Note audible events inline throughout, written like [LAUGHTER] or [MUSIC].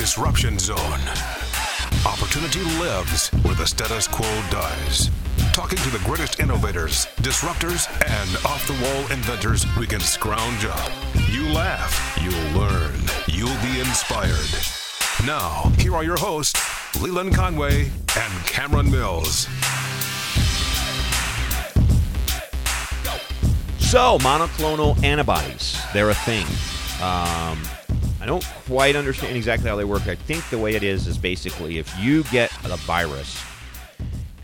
disruption zone. Opportunity lives where the status quo dies. Talking to the greatest innovators, disruptors, and off the wall inventors we can scrounge up. You laugh, you'll learn, you'll be inspired. Now, here are your hosts, Leland Conway and Cameron Mills. So, monoclonal antibodies, they're a thing. Um, I don't quite understand exactly how they work. I think the way it is is basically if you get the virus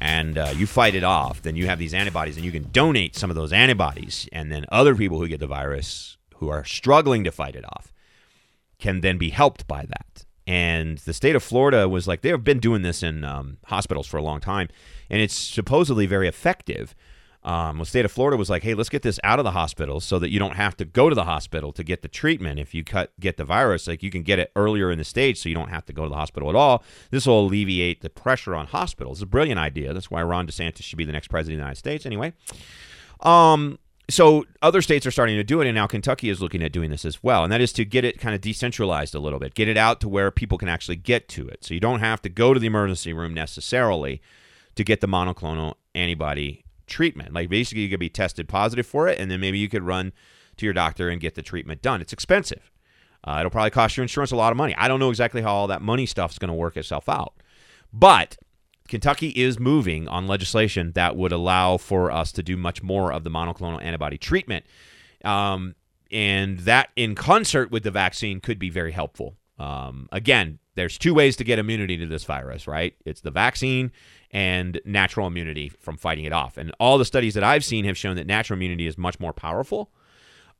and uh, you fight it off, then you have these antibodies and you can donate some of those antibodies. And then other people who get the virus who are struggling to fight it off can then be helped by that. And the state of Florida was like, they have been doing this in um, hospitals for a long time, and it's supposedly very effective. Um, the state of Florida was like, "Hey, let's get this out of the hospital so that you don't have to go to the hospital to get the treatment. If you cut get the virus, like you can get it earlier in the stage, so you don't have to go to the hospital at all. This will alleviate the pressure on hospitals. It's a brilliant idea. That's why Ron DeSantis should be the next president of the United States, anyway. Um, so other states are starting to do it, and now Kentucky is looking at doing this as well, and that is to get it kind of decentralized a little bit, get it out to where people can actually get to it, so you don't have to go to the emergency room necessarily to get the monoclonal antibody treatment. Like basically, you could be tested positive for it, and then maybe you could run to your doctor and get the treatment done. It's expensive. Uh, it'll probably cost your insurance a lot of money. I don't know exactly how all that money stuff is going to work itself out, but Kentucky is moving on legislation that would allow for us to do much more of the monoclonal antibody treatment. Um, and that, in concert with the vaccine, could be very helpful. Um, again, there's two ways to get immunity to this virus, right? It's the vaccine and natural immunity from fighting it off. And all the studies that I've seen have shown that natural immunity is much more powerful.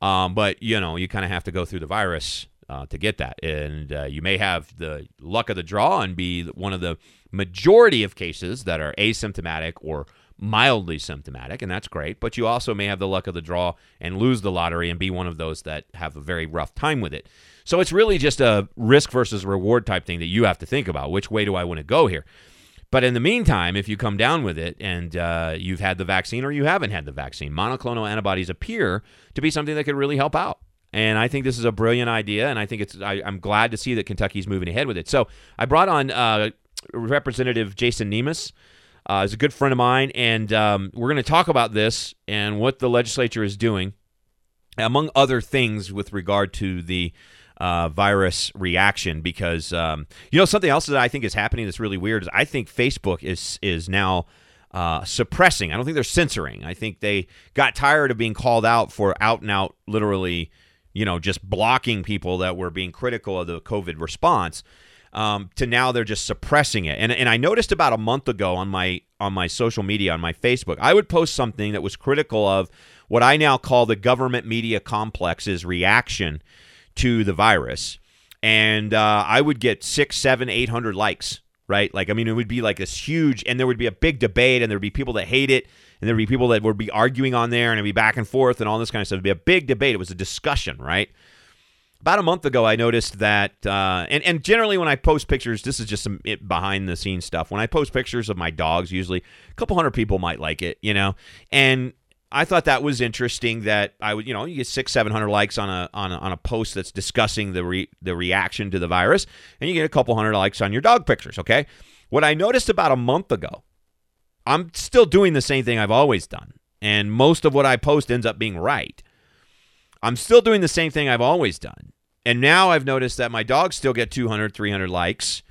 Um, but you know, you kind of have to go through the virus uh, to get that, and uh, you may have the luck of the draw and be one of the majority of cases that are asymptomatic or mildly symptomatic, and that's great. But you also may have the luck of the draw and lose the lottery and be one of those that have a very rough time with it. So it's really just a risk versus reward type thing that you have to think about. Which way do I want to go here? But in the meantime, if you come down with it and uh, you've had the vaccine or you haven't had the vaccine, monoclonal antibodies appear to be something that could really help out. And I think this is a brilliant idea, and I think it's. I, am glad to see that Kentucky's moving ahead with it. So I brought on uh, Representative Jason Nemes. Uh, is a good friend of mine, and um, we're going to talk about this and what the legislature is doing, among other things, with regard to the uh, virus reaction because um, you know something else that I think is happening that's really weird is I think Facebook is is now uh, suppressing. I don't think they're censoring. I think they got tired of being called out for out and out, literally, you know, just blocking people that were being critical of the COVID response. Um, to now they're just suppressing it. And and I noticed about a month ago on my on my social media on my Facebook, I would post something that was critical of what I now call the government media complex's reaction to the virus, and uh, I would get six, seven, eight hundred likes. Right, like I mean, it would be like this huge, and there would be a big debate, and there'd be people that hate it, and there'd be people that would be arguing on there, and it'd be back and forth, and all this kind of stuff. It'd be a big debate. It was a discussion, right? About a month ago, I noticed that, uh, and and generally when I post pictures, this is just some behind the scenes stuff. When I post pictures of my dogs, usually a couple hundred people might like it, you know, and I thought that was interesting that I would, you know, you get six, seven hundred likes on a on a, on a post that's discussing the re, the reaction to the virus, and you get a couple hundred likes on your dog pictures. Okay, what I noticed about a month ago, I'm still doing the same thing I've always done, and most of what I post ends up being right. I'm still doing the same thing I've always done, and now I've noticed that my dogs still get 200, 300 likes,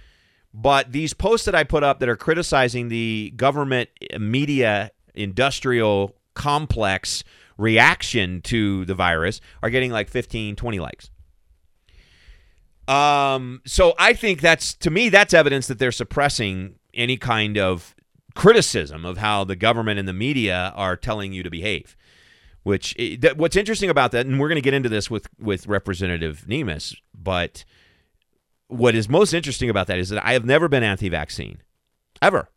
but these posts that I put up that are criticizing the government media industrial complex reaction to the virus are getting like 15, 20 likes. Um, so I think that's to me that's evidence that they're suppressing any kind of criticism of how the government and the media are telling you to behave. Which that, what's interesting about that, and we're going to get into this with with Representative Nemes, but what is most interesting about that is that I have never been anti-vaccine, ever.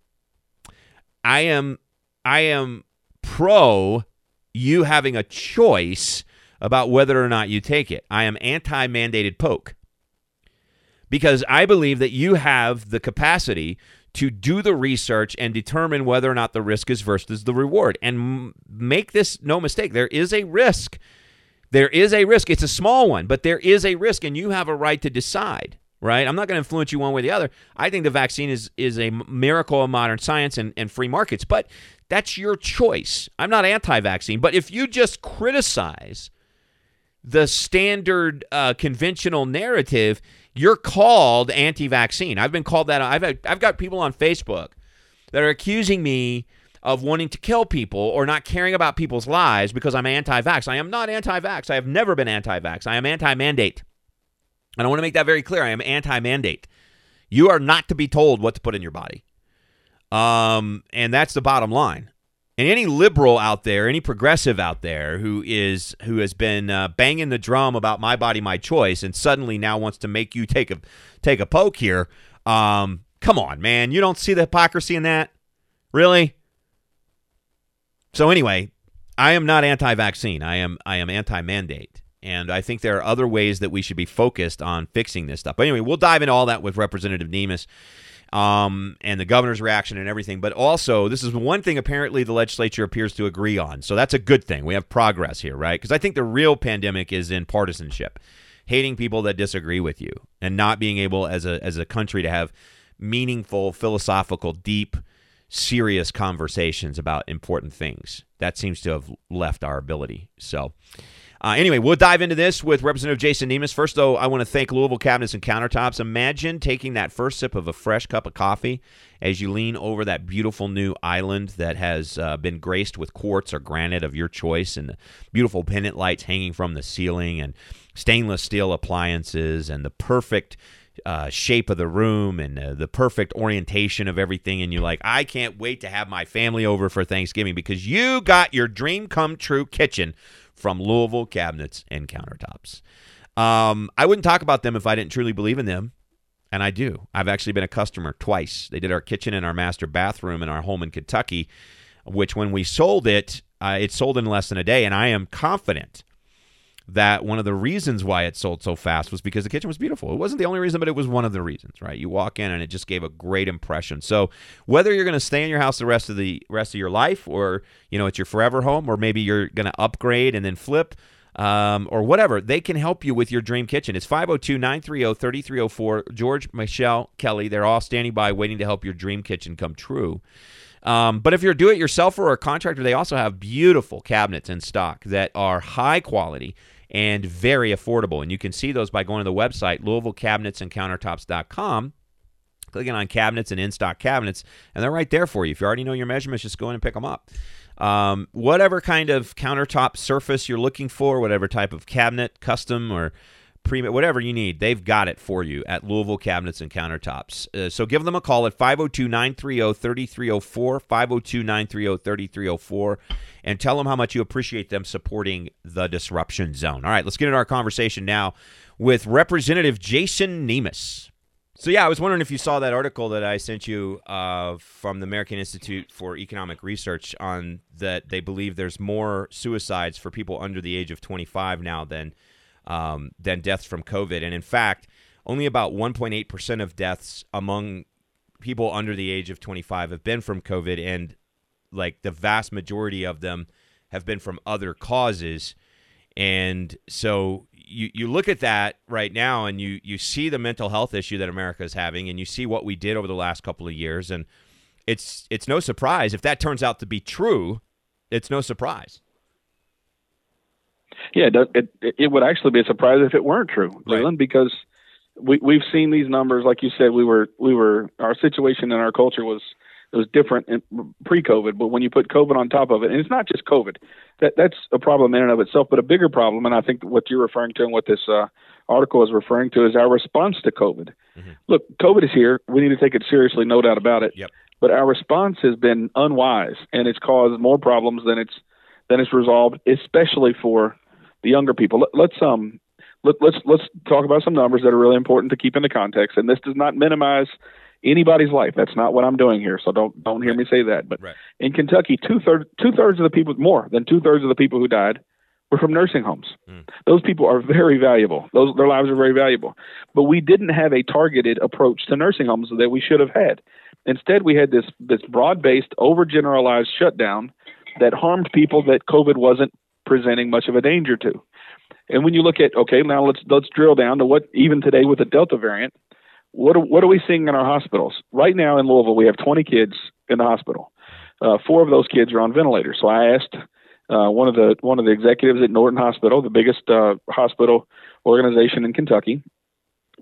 I am I am pro you having a choice about whether or not you take it. I am anti mandated poke because I believe that you have the capacity to do the research and determine whether or not the risk is versus the reward. And make this no mistake, there is a risk. There is a risk. It's a small one, but there is a risk, and you have a right to decide. Right? I'm not going to influence you one way or the other. I think the vaccine is is a miracle of modern science and, and free markets, but that's your choice. I'm not anti-vaccine, but if you just criticize the standard uh, conventional narrative, you're called anti-vaccine. I've been called that. I've had, I've got people on Facebook that are accusing me of wanting to kill people or not caring about people's lives because I'm anti-vax. I am not anti-vax. I have never been anti-vax. I am anti-mandate. And I want to make that very clear. I am anti-mandate. You are not to be told what to put in your body. Um, and that's the bottom line. And any liberal out there, any progressive out there who is who has been uh, banging the drum about my body, my choice, and suddenly now wants to make you take a take a poke here, um, come on, man, you don't see the hypocrisy in that, really? So anyway, I am not anti-vaccine. I am I am anti-mandate. And I think there are other ways that we should be focused on fixing this stuff. But anyway, we'll dive into all that with Representative Nemes um, and the governor's reaction and everything. But also, this is one thing apparently the legislature appears to agree on. So that's a good thing. We have progress here, right? Because I think the real pandemic is in partisanship, hating people that disagree with you, and not being able as a as a country to have meaningful, philosophical, deep serious conversations about important things. That seems to have left our ability. So, uh, anyway, we'll dive into this with Representative Jason Nemes. First, though, I want to thank Louisville Cabinets and Countertops. Imagine taking that first sip of a fresh cup of coffee as you lean over that beautiful new island that has uh, been graced with quartz or granite of your choice and the beautiful pendant lights hanging from the ceiling and stainless steel appliances and the perfect uh, shape of the room and uh, the perfect orientation of everything, and you're like, I can't wait to have my family over for Thanksgiving because you got your dream come true kitchen from Louisville Cabinets and Countertops. Um, I wouldn't talk about them if I didn't truly believe in them. And I do. I've actually been a customer twice. They did our kitchen and our master bathroom in our home in Kentucky, which when we sold it, uh, it sold in less than a day. And I am confident that one of the reasons why it sold so fast was because the kitchen was beautiful. It wasn't the only reason, but it was one of the reasons, right? You walk in and it just gave a great impression. So whether you're going to stay in your house the rest of the rest of your life, or you know it's your forever home, or maybe you're going to upgrade and then flip. Um, or whatever, they can help you with your dream kitchen. It's 502 930 3304. George, Michelle, Kelly, they're all standing by waiting to help your dream kitchen come true. Um, but if you're a do it yourselfer or a contractor, they also have beautiful cabinets in stock that are high quality and very affordable. And you can see those by going to the website, LouisvilleCabinetsandCountertops.com clicking on cabinets and in stock cabinets, and they're right there for you. If you already know your measurements, just go in and pick them up. Um, whatever kind of countertop surface you're looking for, whatever type of cabinet, custom or pre whatever you need, they've got it for you at Louisville Cabinets and Countertops. Uh, so give them a call at 502 930 3304, 502 930 3304, and tell them how much you appreciate them supporting the Disruption Zone. All right, let's get into our conversation now with Representative Jason Nemes. So yeah, I was wondering if you saw that article that I sent you uh, from the American Institute for Economic Research on that they believe there's more suicides for people under the age of 25 now than um, than deaths from COVID. And in fact, only about 1.8% of deaths among people under the age of 25 have been from COVID, and like the vast majority of them have been from other causes. And so you, you look at that right now and you, you see the mental health issue that America is having, and you see what we did over the last couple of years. And it's it's no surprise if that turns out to be true. It's no surprise yeah, it, it, it would actually be a surprise if it weren't true, Leland, because we we've seen these numbers. Like you said, we were we were our situation and our culture was it was different in, pre-COVID, but when you put COVID on top of it, and it's not just COVID, that that's a problem in and of itself, but a bigger problem, and I think what you're referring to and what this uh, article is referring to is our response to COVID. Mm-hmm. Look, COVID is here. We need to take it seriously, no doubt about it. Yep. But our response has been unwise, and it's caused more problems than it's than it's resolved, especially for the younger people. Let, us um let, let's let's talk about some numbers that are really important to keep in the context. And this does not minimize anybody's life. That's not what I'm doing here. So don't don't hear me say that. But right. in Kentucky, two thirds two thirds of the people, more than two thirds of the people who died, were from nursing homes. Mm. Those people are very valuable. Those their lives are very valuable. But we didn't have a targeted approach to nursing homes that we should have had. Instead, we had this this broad based, overgeneralized shutdown that harmed people that COVID wasn't presenting much of a danger to. And when you look at okay, now let's let's drill down to what even today with the Delta variant, what are, what are we seeing in our hospitals right now in Louisville? We have 20 kids in the hospital. Uh, four of those kids are on ventilators. So I asked uh, one of the one of the executives at Norton Hospital, the biggest uh, hospital organization in Kentucky.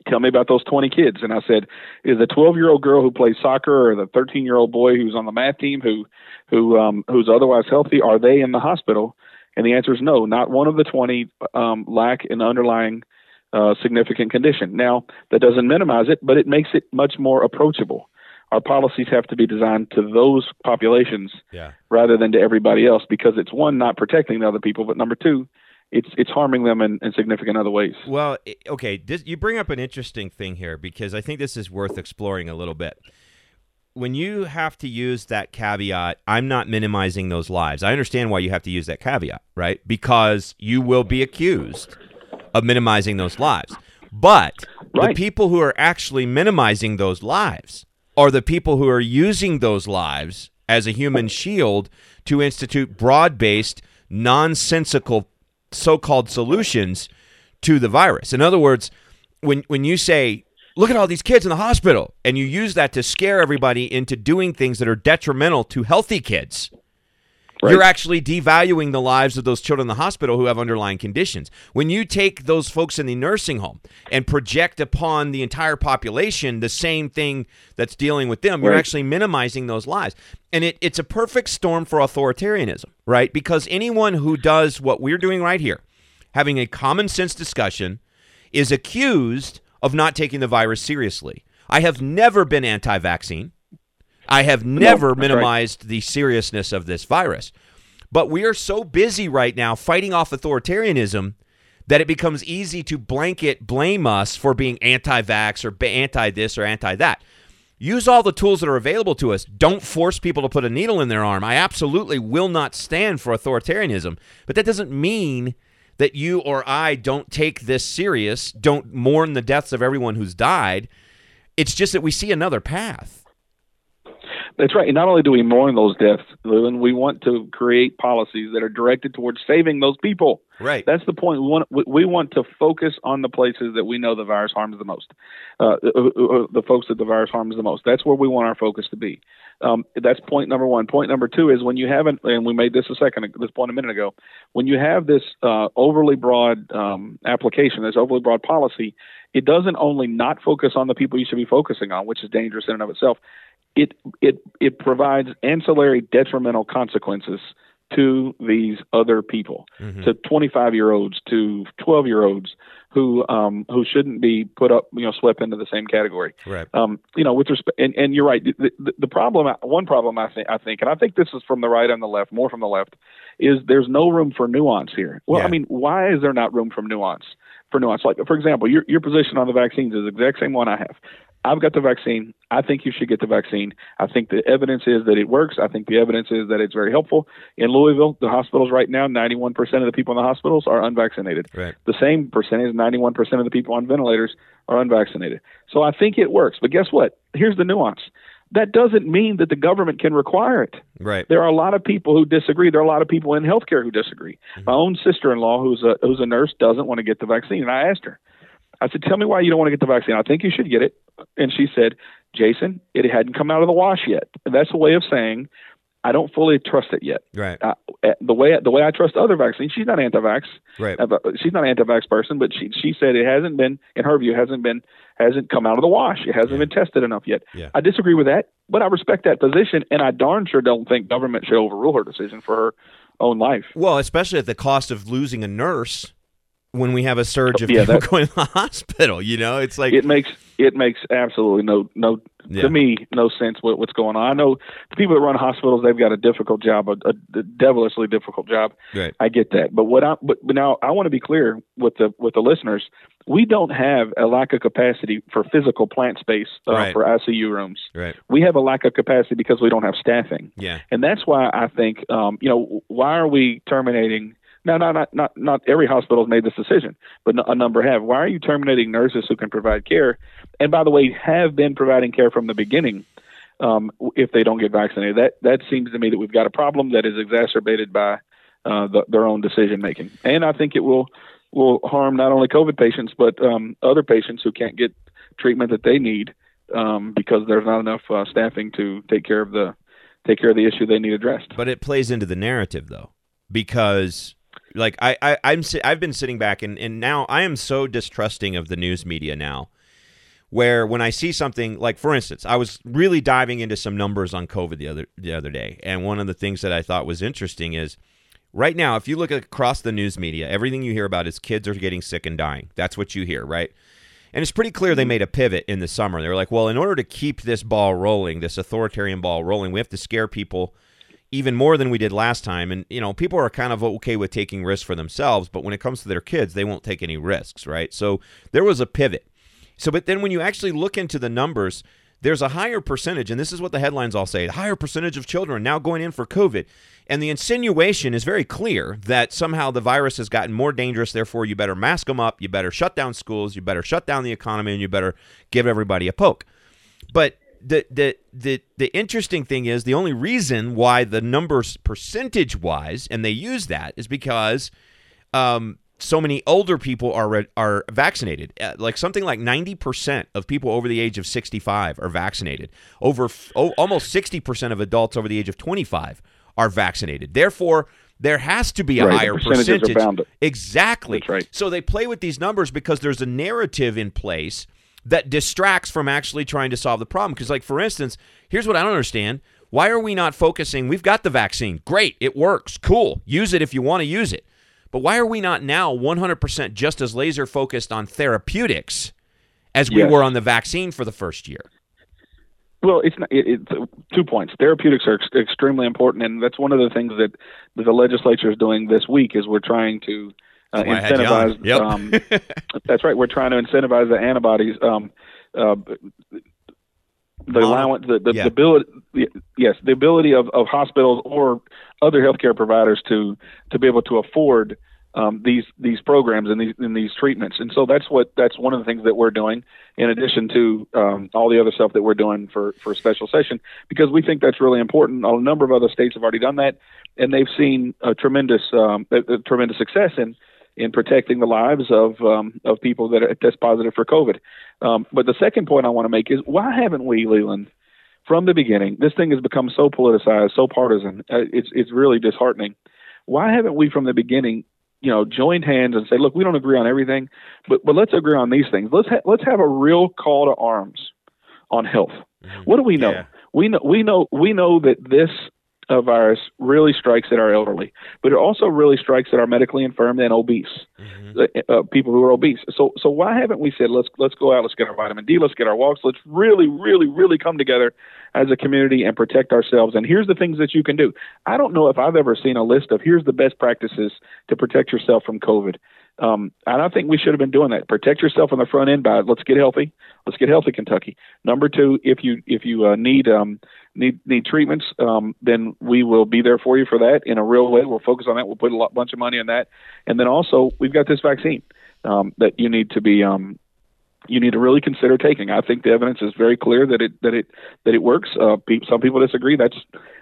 Tell me about those 20 kids. And I said, is the 12 year old girl who plays soccer or the 13 year old boy who's on the math team who who um, who's otherwise healthy, are they in the hospital? And the answer is no. Not one of the 20 um, lack an underlying uh, significant condition. Now that doesn't minimize it, but it makes it much more approachable our policies have to be designed to those populations Yeah. rather than to everybody else because it's one not protecting the other people, but number two, it's it's harming them in, in significant other ways. Well, okay, this, you bring up an interesting thing here because I think this is worth exploring a little bit. When you have to use that caveat, I'm not minimizing those lives. I understand why you have to use that caveat, right? Because you will be accused of minimizing those lives. But the people who are actually minimizing those lives are the people who are using those lives as a human shield to institute broad based, nonsensical so called solutions to the virus. In other words, when, when you say, look at all these kids in the hospital, and you use that to scare everybody into doing things that are detrimental to healthy kids, Right. you're actually devaluing the lives of those children in the hospital who have underlying conditions. When you take those folks in the nursing home and project upon the entire population the same thing that's dealing with them, you're actually minimizing those lives. And it, it's a perfect storm for authoritarianism, right? Because anyone who does what we're doing right here, having a common sense discussion, is accused of not taking the virus seriously. I have never been anti vaccine. I have never right. minimized the seriousness of this virus. But we are so busy right now fighting off authoritarianism that it becomes easy to blanket blame us for being anti vax or anti this or anti that. Use all the tools that are available to us. Don't force people to put a needle in their arm. I absolutely will not stand for authoritarianism. But that doesn't mean that you or I don't take this serious, don't mourn the deaths of everyone who's died. It's just that we see another path. That's right. And not only do we mourn those deaths, Leland, we want to create policies that are directed towards saving those people. Right. That's the point. We want we- want to focus on the places that we know the virus harms the most, uh, uh, uh, the folks that the virus harms the most. That's where we want our focus to be. Um, that's point number one. Point number two is when you haven't, and we made this a second, this point a minute ago. When you have this uh, overly broad um, application, this overly broad policy, it doesn't only not focus on the people you should be focusing on, which is dangerous in and of itself. It it it provides ancillary detrimental consequences to these other people, to 25 year olds, to 12 year olds who um, who shouldn't be put up, you know, swept into the same category. Right. Um, you know, with respect, and, and you're right. The, the, the problem, one problem I think, I think, and I think this is from the right and the left, more from the left, is there's no room for nuance here. Well, Yeah. I mean, why is there not room for nuance? For nuance, like for example, your your position on the vaccines is the exact same one I have. I've got the vaccine. I think you should get the vaccine. I think the evidence is that it works. I think the evidence is that it's very helpful. In Louisville, the hospitals right now, 91% of the people in the hospitals are unvaccinated. Right. The same percentage, 91% of the people on ventilators are unvaccinated. So I think it works. But guess what? Here's the nuance. That doesn't mean that the government can require it. Right. There are a lot of people who disagree. There are a lot of people in healthcare who disagree. Mm-hmm. My own sister-in-law, who's a who's a nurse, doesn't want to get the vaccine, and I asked her. I said, "Tell me why you don't want to get the vaccine." I think you should get it, and she said, "Jason, it hadn't come out of the wash yet." And that's a way of saying I don't fully trust it yet. Right. Uh, the way the way I trust other vaccines, she's not anti-vax. Right. Uh, She's not an anti-vax person, but she she said it hasn't been, in her view, hasn't been hasn't come out of the wash. It hasn't been tested enough yet. Yeah. I disagree with that, but I respect that position, and I darn sure don't think government should overrule her decision for her own life. Well, especially at the cost of losing a nurse when we have a surge of Yeah, people that- [LAUGHS] going to the hospital. You know, it's like It makes it makes absolutely no no Yeah. to me no sense what, what's going on. I know the people that run hospitals; they've got a difficult job, a, a devilishly difficult job. right. I get that, but what I but, but now I want to be clear with the with the listeners. We don't have a lack of capacity for physical plant space uh, Right. for ICU rooms. Right. We have a lack of capacity because we don't have staffing, Yeah. and that's why I think um, you know why are we terminating? No, no, not not not every hospital has made this decision, but a number have. Why are you terminating nurses who can provide care, and by the way, have been providing care from the beginning? um, if they don't get vaccinated. That that seems to me that we've got a problem that is exacerbated by uh, the, their own decision making, and I think it will will harm not only COVID patients but um, other patients who can't get treatment that they need um, because there's not enough uh, staffing to take care of the take care of the issue they need addressed. But it plays into the narrative though, because like I, I I'm I've been sitting back and and now I am so distrusting of the news media now. Where when I see something like, for instance, I was really diving into some numbers on COVID the other the other day, and one of the things that I thought was interesting is right now, if you look across the news media, everything you hear about is kids are getting sick and dying. That's what you hear, right? And it's pretty clear they mm-hmm. made a pivot in the summer. They were like, well, in order to keep this ball rolling, this authoritarian ball rolling, we have to scare people even more than we did last time. And, you know, people are kind of okay with taking risks for themselves, but when it comes to their kids, they won't take any risks, right? So there was a pivot. So, but then when you actually look into the numbers, there's a higher percentage, and this is what the headlines all say: a higher percentage of children now going in for COVID. And the insinuation is very clear that somehow the virus has gotten more dangerous. Therefore, you better mask them up. You better shut down schools. You better shut down the economy, and you better give everybody a poke. But the the the the interesting thing is the only reason why the numbers percentage wise, and they use that, is because um, so many older people are are vaccinated. Uh, like something like 90% of people over the age of 65 are vaccinated. Over oh, almost 60% of adults over the age of 25 are vaccinated. Therefore, there has to be a right, higher percentage. Exactly. Right. So they play with these numbers because there's a narrative in place that distracts from actually trying to solve the problem. Because, like for instance, here's what I don't understand: why are we not focusing? We've got the vaccine. Great, it works. Cool. Use it if you want to use it. But why are we not now 100% just as laser focused on therapeutics as we yes. were on the vaccine for the first year? Well, it's not, it, it's two points. Therapeutics are ex- extremely important, and that's one of the things that, that the legislature is doing this week. Is we're trying to uh, incentivize. Yep. um, [LAUGHS] that's right. We're trying to incentivize the antibodies. Um, uh, the allowance, the, the, yeah. the ability, the, yes, the ability of, of hospitals or other healthcare providers to to be able to afford um, these these programs and these and these treatments. And so that's what that's one of the things that we're doing in addition to um, all the other stuff that we're doing for for special session because we think that's really important. A number of other states have already done that, and they've seen a tremendous um, a, a tremendous success in in protecting the lives of um, of people that are test positive for COVID. Um, but the second point I want to make is why haven't we, Leland, from the beginning? This thing has become so politicized, so partisan. Uh, it's it's really disheartening. Why haven't we, from the beginning, you know, joined hands and say, look, we don't agree on everything, but but let's agree on these things. Let's ha- let's have a real call to arms on health. Mm-hmm. What do we know? Yeah. We know we know we know that this uh, virus really strikes at our elderly, but it also really strikes at our medically infirm and obese mm-hmm. uh, people who are obese. So, so why haven't we said let's let's go out, let's get our vitamin D, let's get our walks, let's really, really, really come together as a community and protect ourselves. And here's the things that you can do. I don't know if I've ever seen a list of here's the best practices to protect yourself from COVID. Um, and I think we should have been doing that. Protect yourself on the front end by let's get healthy. Let's get healthy, Kentucky. Number two, if you if you uh, need um, need need treatments, um, then we will be there for you for that in a real way. We'll focus on that. We'll put a lot, bunch of money on that, and then also we've got this vaccine um, that you need to be um, you need to really consider taking. I think the evidence is very clear that it that it that it works. Uh, pe- some people disagree. That's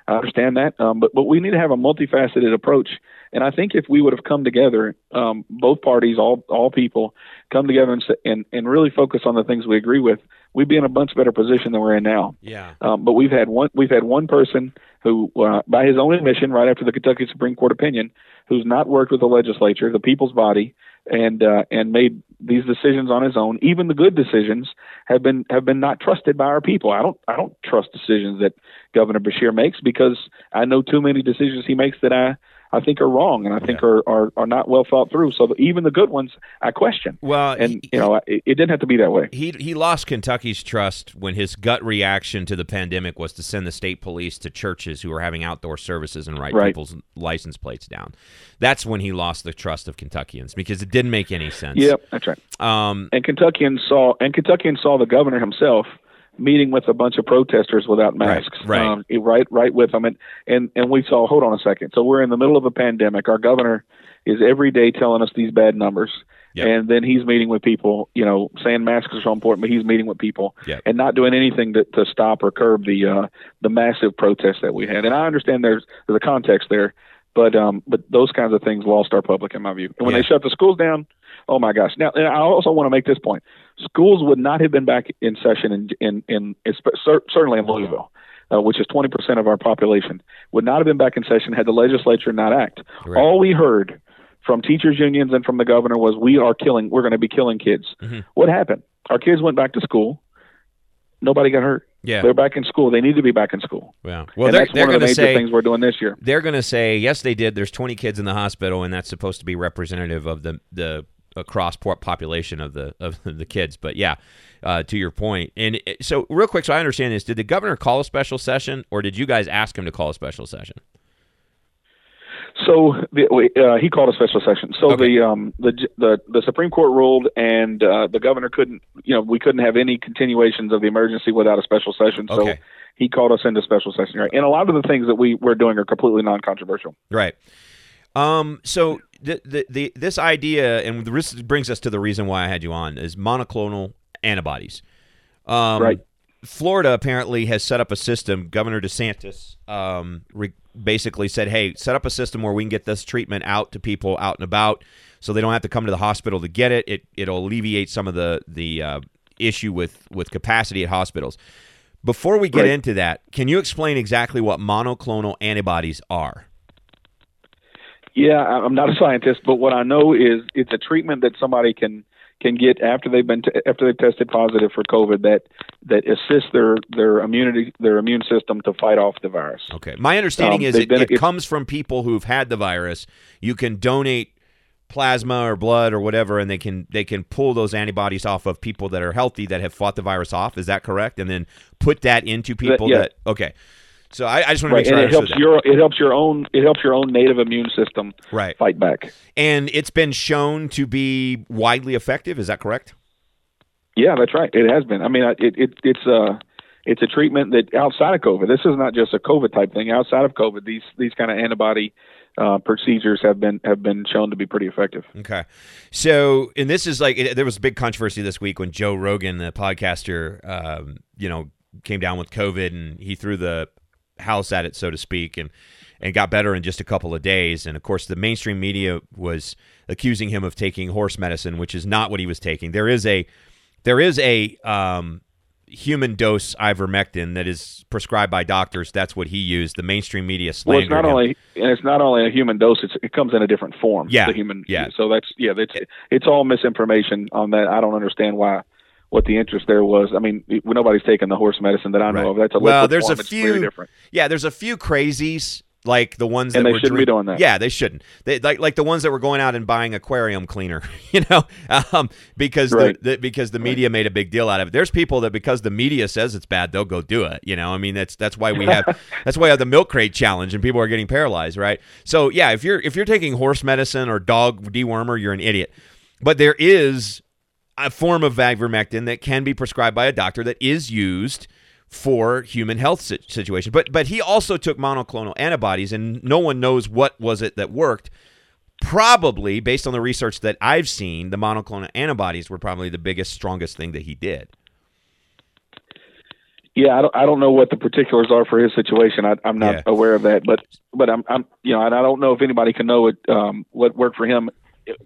I understand that, um, but but we need to have a multifaceted approach. And I think if we would have come together, um, both parties, all all people, come together and, and and really focus on the things we agree with, we'd be in a much better position than we're in now. Yeah. Um, but we've had one we've had one person who, uh, by his own admission, right after the Kentucky Supreme Court opinion, who's not worked with the legislature, the people's body, and uh, and made these decisions on his own. Even the good decisions have been have been not trusted by our people. I don't I don't trust decisions that Governor Beshear makes because I know too many decisions he makes that I I think are wrong and I think yeah. are, are are not well thought through. So even the good ones I question. Well, and he, you know it, it, didn't have to be that way. He he lost Kentucky's trust when his gut reaction to the pandemic was to send the state police to churches who were having outdoor services and write right. people's license plates down. That's when he lost the trust of Kentuckians because it didn't make any sense. Yep, that's right. Um, and Kentuckians saw and Kentuckians saw the governor himself meeting with a bunch of protesters without masks, right, right, um, right, right with them, and and and we saw. Hold on a second. So we're in the middle of a pandemic. Our governor is every day telling us these bad numbers, yep. and then he's meeting with people. You know, saying masks are so important, but he's meeting with people yep. and not doing anything to, to stop or curb the uh, the massive protests that we had. And I understand there's there's a context there. But um, but those kinds of things lost our public, in my view. And when Yeah. they shut the schools down, oh my gosh! Now, and I also want to make this point: schools would not have been back in session in in, in cer- certainly in Louisville, uh, which is 20 percent of our population, would not have been back in session had the legislature not act. All we heard from teachers unions and from the governor was, "We are killing. We're going to be killing kids." Mhm. What happened? Our kids went back to school. Nobody got hurt. Yeah. They're back in school. They need to be back in school. Well, well, and they're, that's they're one of going the to major say things we're doing this year. they're going to say yes, they did. There's 20 kids in the hospital, and that's supposed to be representative of the the across port population of the of [LAUGHS] the kids. But yeah, uh, to your point. and so real quick, so I understand this: did the governor call a special session, or did you guys ask him to call a special session? So the, uh, he called a special session. So Okay. the um the the the Supreme Court ruled, and uh, the governor couldn't. You know, we couldn't have any continuations of the emergency without a special session. So Okay. he called us into special session. Right, and a lot of the things that we we're doing are completely non-controversial. Right. Um, so the, the the this idea, and this brings us to the reason why I had you on, is monoclonal antibodies. Um, Right. Florida apparently has set up a system. Governor DeSantis um, re- basically said, "Hey, set up a system where we can get this treatment out to people out and about, so they don't have to come to the hospital to get it. It it'll alleviate some of the the uh, issue with with capacity at hospitals." Before we get Right. into that, can you explain exactly what monoclonal antibodies are? Yeah, I'm not a scientist, but what I know is it's a treatment that somebody can can get after they've been t- after they've tested positive for COVID that that assists their their immunity their immune system to fight off the virus. Okay. My understanding Um, is it, been- it comes from people who've had the virus. You can donate plasma or blood or whatever, and they can they can pull those antibodies off of people that are healthy that have fought the virus off. Is that correct? And then put that into people yeah. that okay. So I, I just want to Right, make sure and it helps your it helps your own it helps your own native immune system right. fight back. And it's been shown to be widely effective. Is that correct? Yeah, that's right. It has been. I mean, it, it it's uh it's a treatment that outside of COVID. This is not just a COVID type thing. Outside of COVID, these these kind of antibody uh, procedures have been have been shown to be pretty effective. Okay. So, and this is like, it, there was a big controversy this week when Joe Rogan, the podcaster, um, you know, came down with COVID and he threw the house at it, so to speak, and, and got better in just a couple of days. And of course, the mainstream media was accusing him of taking horse medicine, which is not what he was taking. There is a, there is a, um, human dose ivermectin that is prescribed by doctors. That's what he used. The mainstream media Well, it's not him. only and it's not only a human dose. It's, it comes in a different form. Yeah, the human. yeah. So that's yeah. That's it's all misinformation on that. I don't understand why what the interest there was. I mean, nobody's taking the horse medicine that I know Right. of. That's a Well, there's form. a few- different. Yeah, there's a few crazies like the ones And that they were shouldn't be doing that. Yeah, they shouldn't. They like like the ones that were going out and buying aquarium cleaner, [LAUGHS] you know, um, because Right. the, the because the media made a big deal out of it. There's people that because the media says it's bad, they'll go do it. You know, I mean that's that's why we have [LAUGHS] that's why we have the milk crate challenge and people are getting paralyzed, right? So yeah, if you're if you're taking horse medicine or dog dewormer, you're an idiot. But there is a form of ivermectin that can be prescribed by a doctor that is used for human health si- situation. But but he also took monoclonal antibodies, and no one knows what was it that worked. Probably, based on the research that I've seen, the monoclonal antibodies were probably the biggest, strongest thing that he did. Yeah, I don't, I don't know what the particulars are for his situation. I, I'm not Yeah. aware of that, but but I'm I'm you know, and I don't know if anybody can know it um, what worked for him.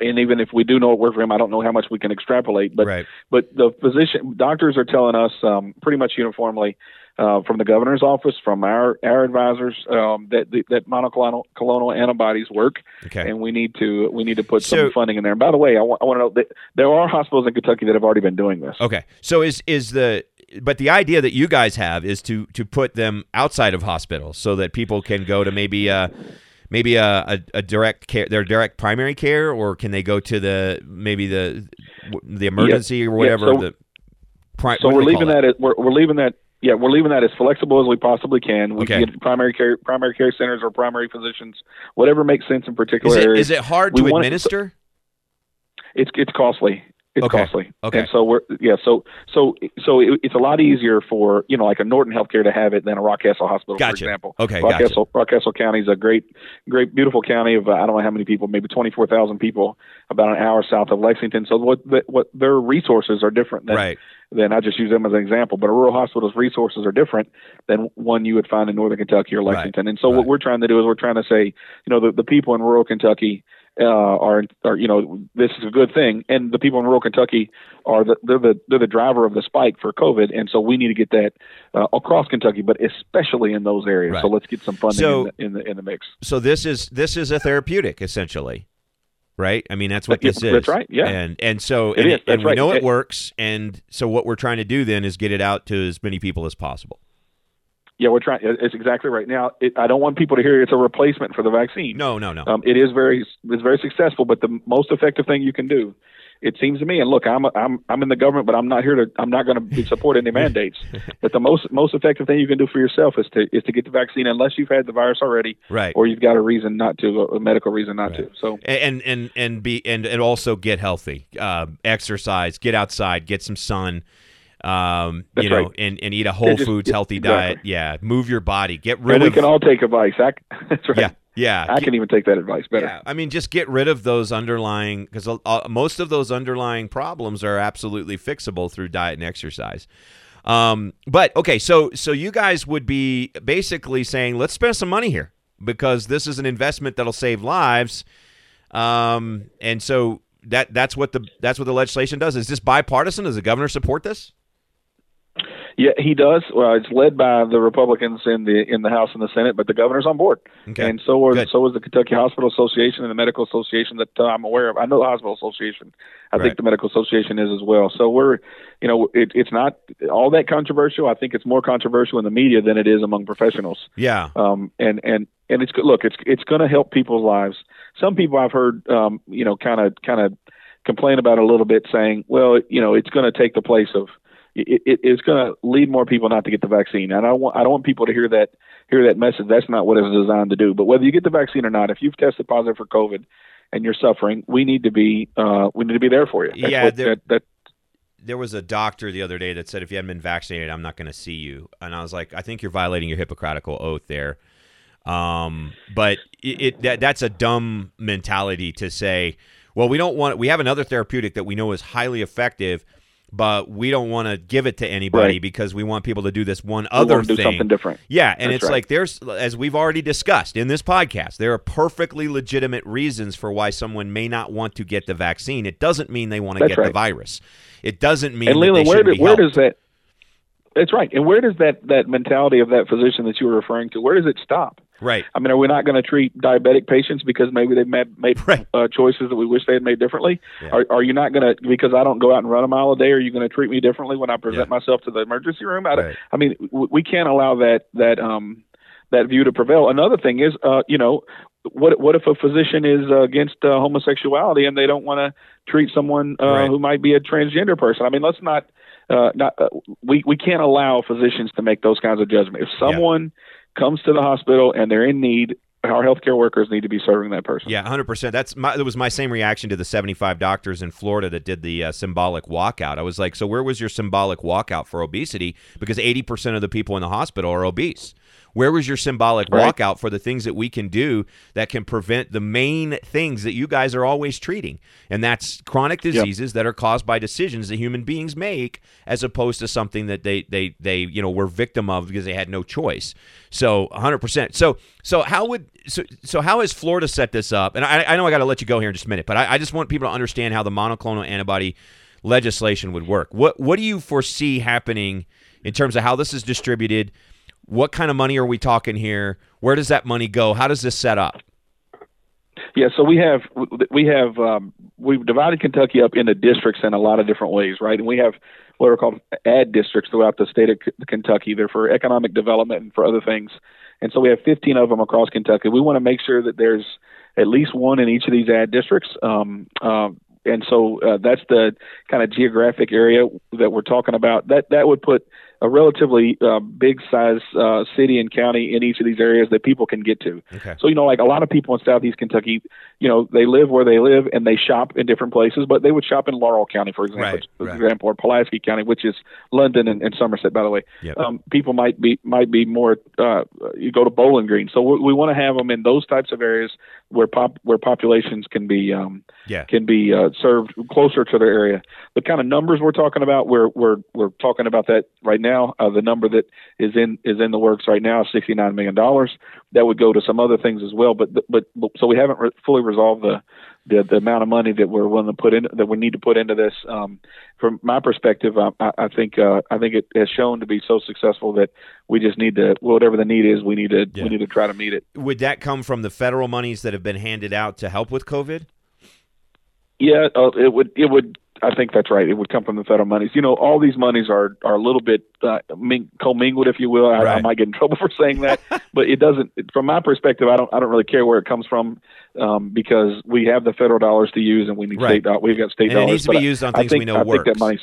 And even if we do know it worked for him, I don't know how much we can extrapolate. But Right. but the physician doctors are telling us um, pretty much uniformly uh, from the governor's office, from our our advisors, um, that that monoclonal antibodies work, Okay. and we need to we need to put So- some funding in there. And by the way, I want want to know that there are hospitals in Kentucky that have already been doing this. Okay. So is is the but the idea that you guys have is to to put them outside of hospitals so that people can go to maybe uh maybe a, a, a direct care their direct primary care or can they go to the maybe the the emergency or whatever so- the pri- So what we're leaving that, at, we're, we're leaving that yeah we're leaving that as flexible as we possibly can. We Okay. can get primary care primary care centers or primary physicians, whatever makes sense in particular Is it, areas. is it hard We to administer? It's it's costly. It's Okay. costly. Okay. And so we're yeah. So so so it, it's a lot easier for you know like a Norton Healthcare to have it than a Rockcastle Hospital, Gotcha. for example. Okay, Rockcastle Rockcastle County is a great great beautiful county of uh, I don't know how many people, maybe twenty four thousand people, about an hour south of Lexington. So what what their resources are different than Right. then I just use them as an example. But a rural hospital's resources are different than one you would find in northern Kentucky or Right. Lexington. And so Right. what we're trying to do is we're trying to say, you know, the, the people in rural Kentucky uh, are, are, you know, this is a good thing, and the people in rural Kentucky are the they're the they're the driver of the spike for COVID, and so we need to get that uh, across Kentucky, but especially in those areas. Right. So let's get some funding So- in, the, in the in the mix. So this is this is a therapeutic essentially, right? I mean, that's what this is. that's right, yeah. And and so It and, is, and that's we right. know it It- works. And so what we're trying to do then is get it out to as many people as possible. Yeah, we're trying. It's exactly right. Now, it, I don't want people to hear it's a replacement for the vaccine. No, no, no. Um, it is very it's very successful, but the most effective thing you can do, it seems to me. And look, I'm I'm I'm in the government, but I'm not here to I'm not going to support any mandates. [LAUGHS] But the most most effective thing you can do for yourself is to is to get the vaccine, unless you've had the virus already, right. or you've got a reason not to, a medical reason not Right. to. So and and and be and and also get healthy, uh, exercise, get outside, get some sun. Um, That's you know, right. and, and eat a whole just- foods healthy exactly. diet. Yeah, move your body. Get rid and we can all take advice. I, [LAUGHS] that's right. yeah, yeah. I can even take that advice better. Yeah, I mean, just get rid of those underlying because uh, most of those underlying problems are absolutely fixable through diet and exercise. Um, but okay, so so you guys would be basically saying, let's spend some money here because this is an investment that'll save lives. Um, and so that that's what the that's what the legislation does. Is this bipartisan? Does the governor support this? Yeah, he does. Well, it's led by the Republicans in the in the House and the Senate, but the governor's on board, Okay. and so are Good. so is the Kentucky Hospital Association and the Medical Association that uh, I'm aware of. I know the Hospital Association. I Right. think the Medical Association is as well. So we're, you know, it, it's not all that controversial. I think it's more controversial in the media than it is among professionals. Yeah. Um, and and and it's. Look, it's it's going to help people's lives. Some people I've heard, um, you know, kind of kind of complain about it a little bit, saying, well, you know, it's going to take the place of it, it, it's going to lead more people not to get the vaccine. And I don't want I don't want people to hear that hear that message. That's not what it's designed to do. But whether you get the vaccine or not, if you've tested positive for COVID and you're suffering, we need to be uh, we need to be there for you. That's Yeah, what- there- that, that there was a doctor the other day that said if you hadn't been vaccinated, I'm not going to see you. And I was like, I think you're violating your Hippocratical oath there. Um, but it, it that that's a dumb mentality to say. Well, we don't want. We have another therapeutic that we know is highly effective, but we don't want to give it to anybody Right. because we want people to do this one other want to do thing. something different. Yeah, and That's it's right. like there's as we've already discussed in this podcast, there are perfectly legitimate reasons for why someone may not want to get the vaccine. It doesn't mean they want to That's get the virus. It doesn't mean and that they Leland, where, do, be where does that? That's right. And where does that that mentality of that physician that you were referring to? Where does it stop? Right. I mean, are we not going to treat diabetic patients because maybe they've made, made Right. uh, choices that we wish they had made differently? Yeah. Are, are you not going to because I don't go out and run a mile a day? Are you going to treat me differently when I present Yeah. myself to the emergency room? I, Right. I mean, w- we can't allow that that um that view to prevail. Another thing is, uh, you know, what what if a physician is uh, against uh, homosexuality and they don't want to treat someone uh, Right. who might be a transgender person? I mean, let's not. Uh, not uh, we we can't allow physicians to make those kinds of judgments. If someone comes to the hospital and they're in need, our healthcare workers need to be serving that person. Yeah, 100%. That's my that was my same reaction to the 75 doctors in Florida that did the uh, symbolic walkout. I was like, "So where was your symbolic walkout for obesity because 80% of the people in the hospital are obese?" Where was your symbolic Right. walkout for the things that we can do that can prevent the main things that you guys are always treating? And that's chronic diseases that are caused by decisions that human beings make as opposed to something that they they they, you know, were victim of because they had no choice. So 100%. So so how would so so how has Florida set this up? And I, I know I got to let you go here in just a minute, but I, I just want people to understand how the monoclonal antibody legislation would work. What what do you foresee happening in terms of how this is distributed? What kind of money are we talking here? Where does that money go? How does this set up? Yeah, so we have we have um, we've divided Kentucky up into districts in a lot of different ways, right? And we have what are called ad districts throughout the state of Kentucky. They're for economic development and for other things. And so we have 15 of them across Kentucky. We want to make sure that there's at least one in each of these ad districts. Um, um, and so uh, that's the kind of geographic area that we're talking about. That that would put a relatively uh, big size uh, city and county in each of these areas that people can get to. Okay. So you know, like a lot of people in Southeast Kentucky, you know, they live where they live and they shop in different places, but they would shop in Laurel County, for example, Right, for right. example, or Pulaski County, which is London and, and Somerset, by the way. Yep. Um, people might be might be more. Uh, you go to Bowling Green, so we, we want to have them in those types of areas where pop where populations can be um, Yeah. can be uh, served closer to their area. The kind of numbers we're talking about, we're we're we're talking about that right now. Uh, the number that is in is in the works right now is sixty nine million dollars. That would go to some other things as well, but but, but so we haven't re- fully resolved the, the the amount of money that we're willing to put in that we need to put into this. Um, from my perspective, I, I I think uh, I think it has shown to be so successful that we just need to whatever the need is, we need to Yeah. we need to try to meet it. Would that come from the federal monies that have been handed out to help with COVID? Yeah, uh, it would. It would. I think that's right. It would come from the federal monies. You know, all these monies are are a little bit uh, ming- commingled, if you will. I, I might get in [LAUGHS] trouble for saying that, but it doesn't. From my perspective, I don't. I don't really care where it comes from um, because we have the federal dollars to use, and we need Right. state. dollars. We've got state And it dollars. needs to be used on I things we think- know I works. think that money's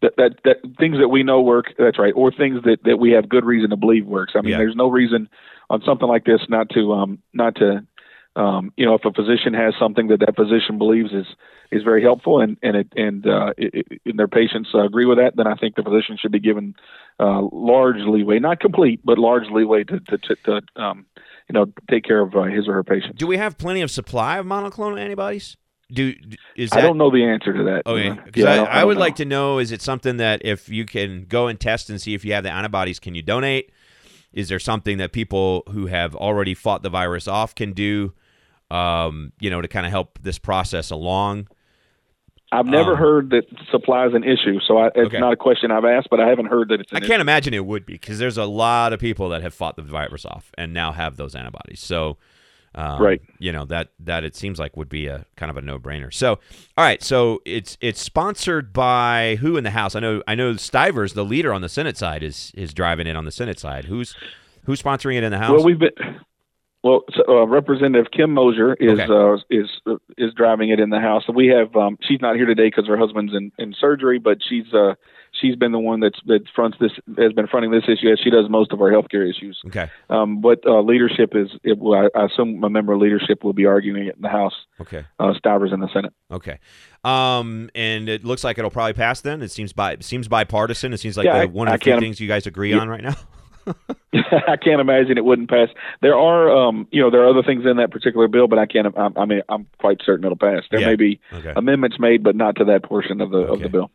that, that that things that we know work. That's right, or things that that we have good reason to believe works. I mean, Yeah. there's no reason on something like this not to um not to um, you know, if a physician has something that that physician believes is is very helpful, and and it and uh, it, and their patients uh, agree with that, then I think the physician should be given uh, large leeway, not complete, but large leeway to to, to, to um, you know take care of uh, his or her patient. Do we have plenty of supply of monoclonal antibodies? Do is that I don't know the answer to that. Okay, because yeah, I, don't- I, would like to know: is it something that if you can go and test and see if you have the antibodies, can you donate? Is there something that people who have already fought the virus off can do? Um, you know, to kind of help this process along. I've never um, heard that supply is an issue, so I, it's Okay. not a question I've asked, but I haven't heard that it's. An I can't imagine it would be because there's a lot of people that have fought the virus off and now have those antibodies. So, um, Right. you know that that it seems like would be a kind of a no brainer. So, all right, so it's it's sponsored by who in the House? I know I know Stivers, the leader on the Senate side, is is driving it on the Senate side. Who's who's sponsoring it in the House? Well, we've been. Well, so, uh, Representative Kim Moser is Okay. uh, is uh, is driving it in the House. We have. Um, she's not here today because her husband's in, in surgery, but she's uh, she's been the one that's that fronts this has been fronting this issue as she does most of our healthcare issues. okay, Um, but uh, leadership is. It, well, I, I assume a member of leadership will be arguing it in the House. okay, Uh, Stivers in the Senate. okay. Um, and it looks like it'll probably pass. Then it seems by it seems bipartisan. It seems like Yeah, the, I- one of the few things you guys agree Yeah. on right now. [LAUGHS] [LAUGHS] I can't imagine it wouldn't pass. There are, um, you know, there are other things in that particular bill, but I can't. I, I mean, I'm quite certain it'll pass. There Yeah. may be Okay. amendments made, but not to that portion of the of the bill.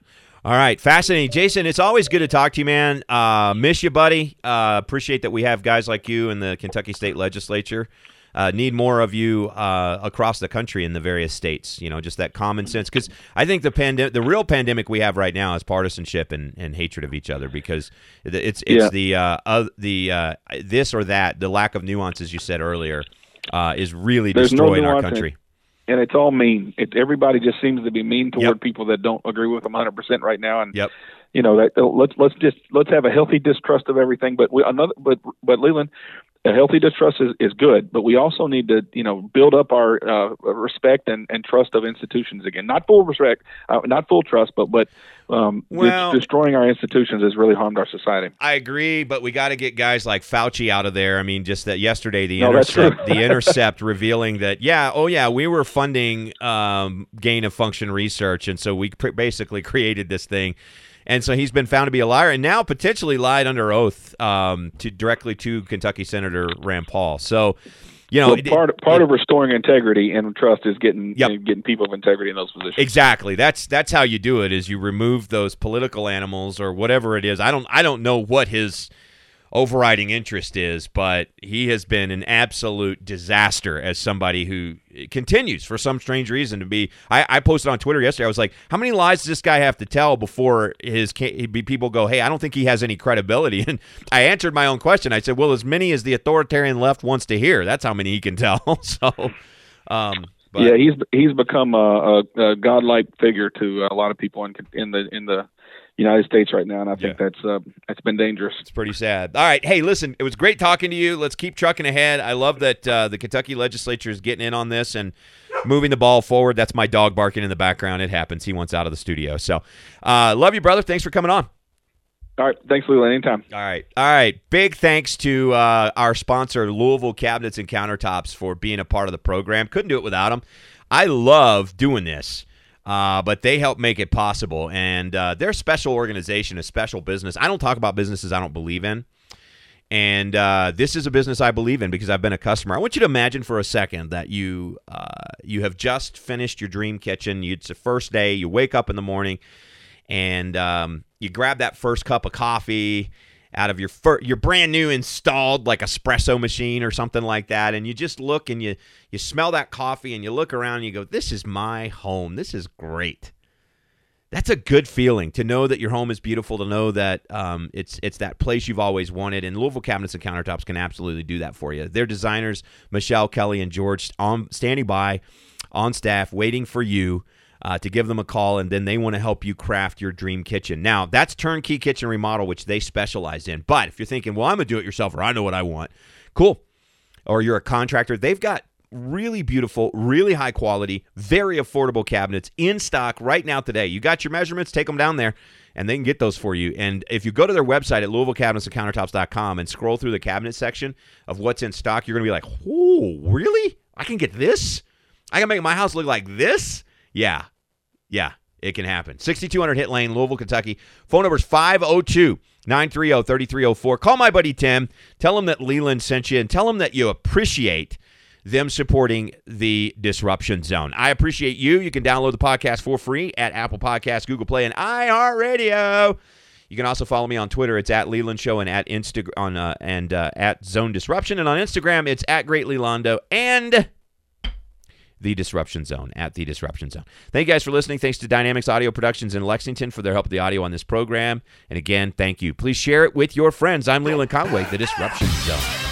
All right, fascinating, Jason. It's always good to talk to you, man. Uh, miss you, buddy. Uh, appreciate that we have guys like you in the Kentucky State Legislature. Uh, need more of you uh, across the country in the various states. You know, just that common sense. Because I think the pandemic, the real pandemic we have right now is partisanship and, and hatred of each other. Because it's it's Yeah. the uh, uh, the uh, this or that, the lack of nuance, as you said earlier, uh, is really There's no destroying our in it. country. and it's all mean. It, everybody just seems to be mean toward Yep. people that don't agree with them 100 percent right now. And Yep. you know that let's let's just let's have a healthy distrust of everything. But we, another but but Leland, a healthy distrust is, is good. But we also need to you know build up our uh, respect and, and trust of institutions again. Not full respect, uh, not full trust, but but um, Well- destroying our institutions has really harmed our society. I agree, but we got to get guys like Fauci out of there. I mean, just that yesterday, the No, intercept, the [LAUGHS] intercept revealing that, yeah, oh yeah, we were funding um, gain of function research, and so we pr- basically created this thing. And so he's been found to be a liar, and now potentially lied under oath um, to directly to Kentucky Senator Rand Paul. So, you know, it- part part it- of restoring integrity and trust is getting Yep. getting people of integrity in those positions. Exactly. That's that's how you do it. Is you remove those political animals or whatever it is. I don't I don't know what his overriding interest is, but he has been an absolute disaster as somebody who continues for some strange reason to be. I, I posted on Twitter yesterday. I was like, how many lies does this guy have to tell before his people go, hey, I don't think he has any credibility? [LAUGHS] And I answered my own question. I said, well, as many as the authoritarian left wants to hear. That's how many he can [LAUGHS] tell. so. Um, but, yeah, he's he's become a, a, a godlike figure to a lot of people in in the in the United States right now, and I think Yeah. that's uh, that's been dangerous. It's pretty sad. All right. Hey, listen, it was great talking to you. Let's keep trucking ahead. I love that uh, the Kentucky legislature is getting in on this and moving the ball forward. That's my dog barking in the background. It happens. He wants out of the studio. So, uh, love you, brother. Thanks for coming on. All right. Thanks, Leland. Anytime. All right. All right. Big thanks to uh, our sponsor, Louisville Cabinets and Countertops, for being a part of the program. Couldn't do it without them. I love doing this, uh, but they help make it possible. And uh, they're a special organization, a special business. I don't talk about businesses I don't believe in. And uh, this is a business I believe in because I've been a customer. I want you to imagine for a second that you uh, you have just finished your dream kitchen. It's the first day. You wake up in the morning, and um, you grab that first cup of coffee out of your fir- your brand new installed like espresso machine or something like that and you just look and you you smell that coffee and you look around and you go this is my home. This is great. That's a good feeling to know that your home is beautiful to know that um, it's it's that place you've always wanted and louisville cabinets and countertops can absolutely do that for you. Their designers michelle kelly and george on standing by on staff waiting for you uh, to give them a call, and then they want to help you craft your dream kitchen. Now, that's turnkey kitchen remodel, which they specialize in. But if you're thinking, well, I'm a do it yourselfer, I know what I want, cool. Or you're a contractor, they've got really beautiful, really high quality, very affordable cabinets in stock right now today. You got your measurements, take them down there and they can get those for you. And if you go to their website at LouisvilleCabinetsandCountertops.com and scroll through the cabinet section of what's in stock, you're going to be like, "Oh, really? I can get this? I can make my house look like this?" Yeah. Yeah, it can happen. 6200 Hit Lane, Louisville, Kentucky. Phone number is 502 930 3304. Call my buddy Tim. Tell him that Leland sent you and tell him that you appreciate them supporting the Disruption Zone. I appreciate you. You can download the podcast for free at Apple Podcasts, Google Play, and iHeartRadio. You can also follow me on Twitter. It's at Leland Show and at Insta on uh, and uh, at Zone Disruption, and on Instagram it's at Great Lelando and the Disruption Zone at The Disruption Zone. Thank you guys for listening. Thanks to Dynamics Audio Productions in Lexington for their help with the audio on this program. And again, thank you. Please share it with your friends. I'm Leland Conway, The Disruption Zone.